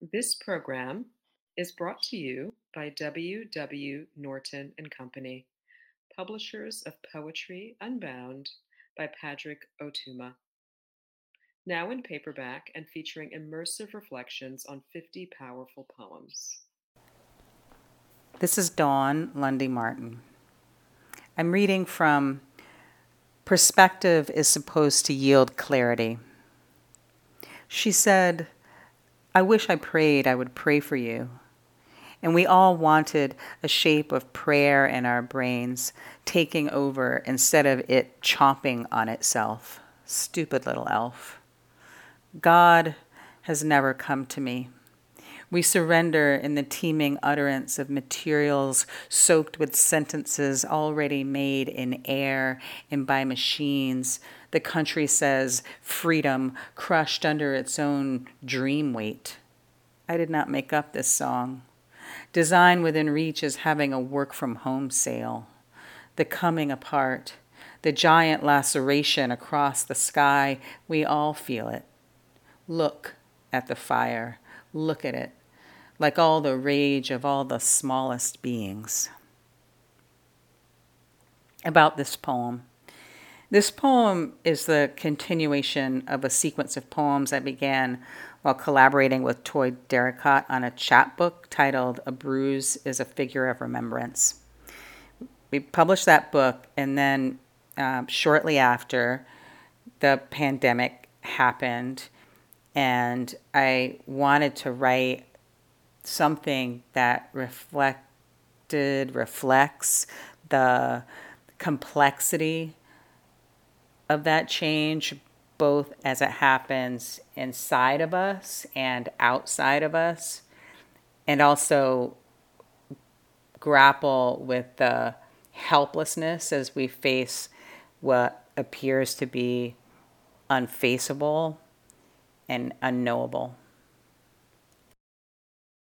This program is brought to you by W. W. Norton and Company, publishers of Poetry Unbound by Padraig Ó Tuama. Now in paperback and featuring immersive reflections on 50 powerful poems. This is Dawn Lundy Martin. I'm reading from Perspective is supposed to yield clarity. She said, I wish I prayed I would pray for you. And we all wanted a shape of prayer in our brains taking over instead of it chomping on itself. Stupid little elf. God has never come to me. We surrender in the teeming utterance of materials soaked with sentences already made in air and by machines. The country says freedom crushed under its own dream weight. I did not make up this song. Design within reach is having a work from home sale. The coming apart, the giant laceration across the sky, we all feel it. Look at the fire. Look at it like all the rage of all the smallest beings. About this poem. This poem is the continuation of a sequence of poems I began while collaborating with Toi Derricotte on a chapbook titled A Bruise is a Figure of Remembrance. We published that book, and then um, shortly after, the pandemic happened, and I wanted to write something that reflected, reflects the complexity of that change, both as it happens inside of us and outside of us, and also grapple with the helplessness as we face what appears to be unfaceable and unknowable.